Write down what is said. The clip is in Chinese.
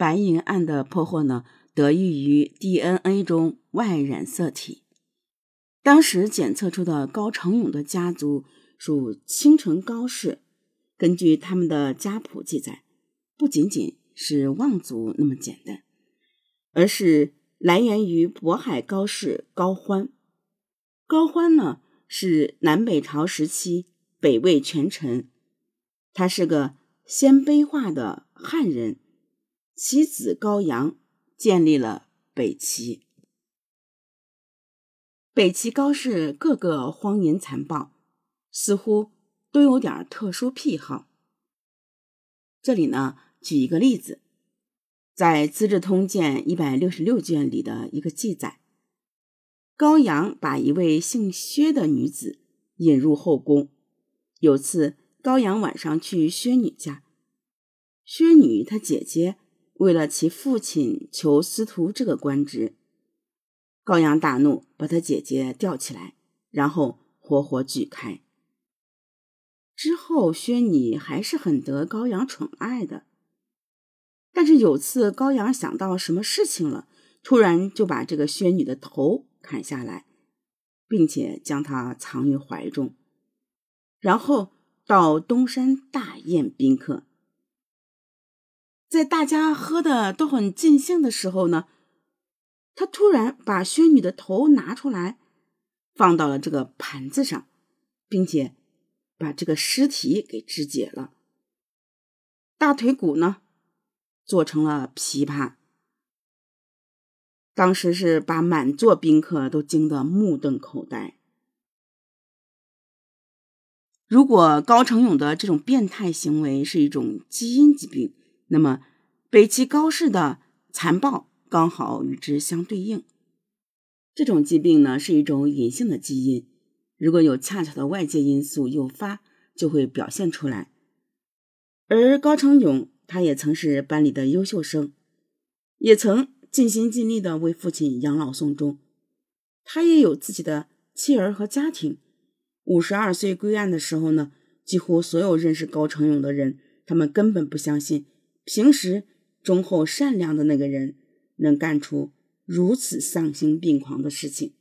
白银案的破获呢，得益于 DNA 中 Y 染色体。当时检测出的高成勇的家族属青城高氏，根据他们的家谱记载，不仅仅是望族那么简单，而是来源于渤海高氏高欢。高欢呢，是南北朝时期北魏权臣，他是个鲜卑化的汉人。其子高阳建立了北齐。北齐高氏个个荒淫残暴，似乎都有点特殊癖好。这里呢，举一个例子，在《资治通鉴》一百六十六卷里的一个记载，高阳把一位姓薛的女子引入后宫。有次，高阳晚上去薛女家，薛女她姐姐。为了其父亲求司徒这个官职，高阳大怒，把他姐姐吊起来，然后活活锯开。之后，薛女还是很得高阳宠爱的。但是有次高阳想到什么事情了，突然就把这个薛女的头砍下来，并且将她藏于怀中，然后到东山大宴宾客。在大家喝的都很尽兴的时候呢，他突然把薛女的头拿出来，放到了这个盘子上，并且把这个尸体给肢解了。大腿骨呢，做成了琵琶。当时是把满座宾客都惊得目瞪口呆。如果高成勇的这种变态行为是一种基因疾病，那么，北齐高氏的残暴刚好与之相对应。这种疾病呢，是一种隐性的基因，如果有恰巧的外界因素诱发，就会表现出来。而高成勇，他也曾是班里的优秀生，也曾尽心尽力的为父亲养老送终。他也有自己的妻儿和家庭。五十二岁归案的时候呢，几乎所有认识高成勇的人，他们根本不相信。平时忠厚善良的那个人，能干出如此丧心病狂的事情。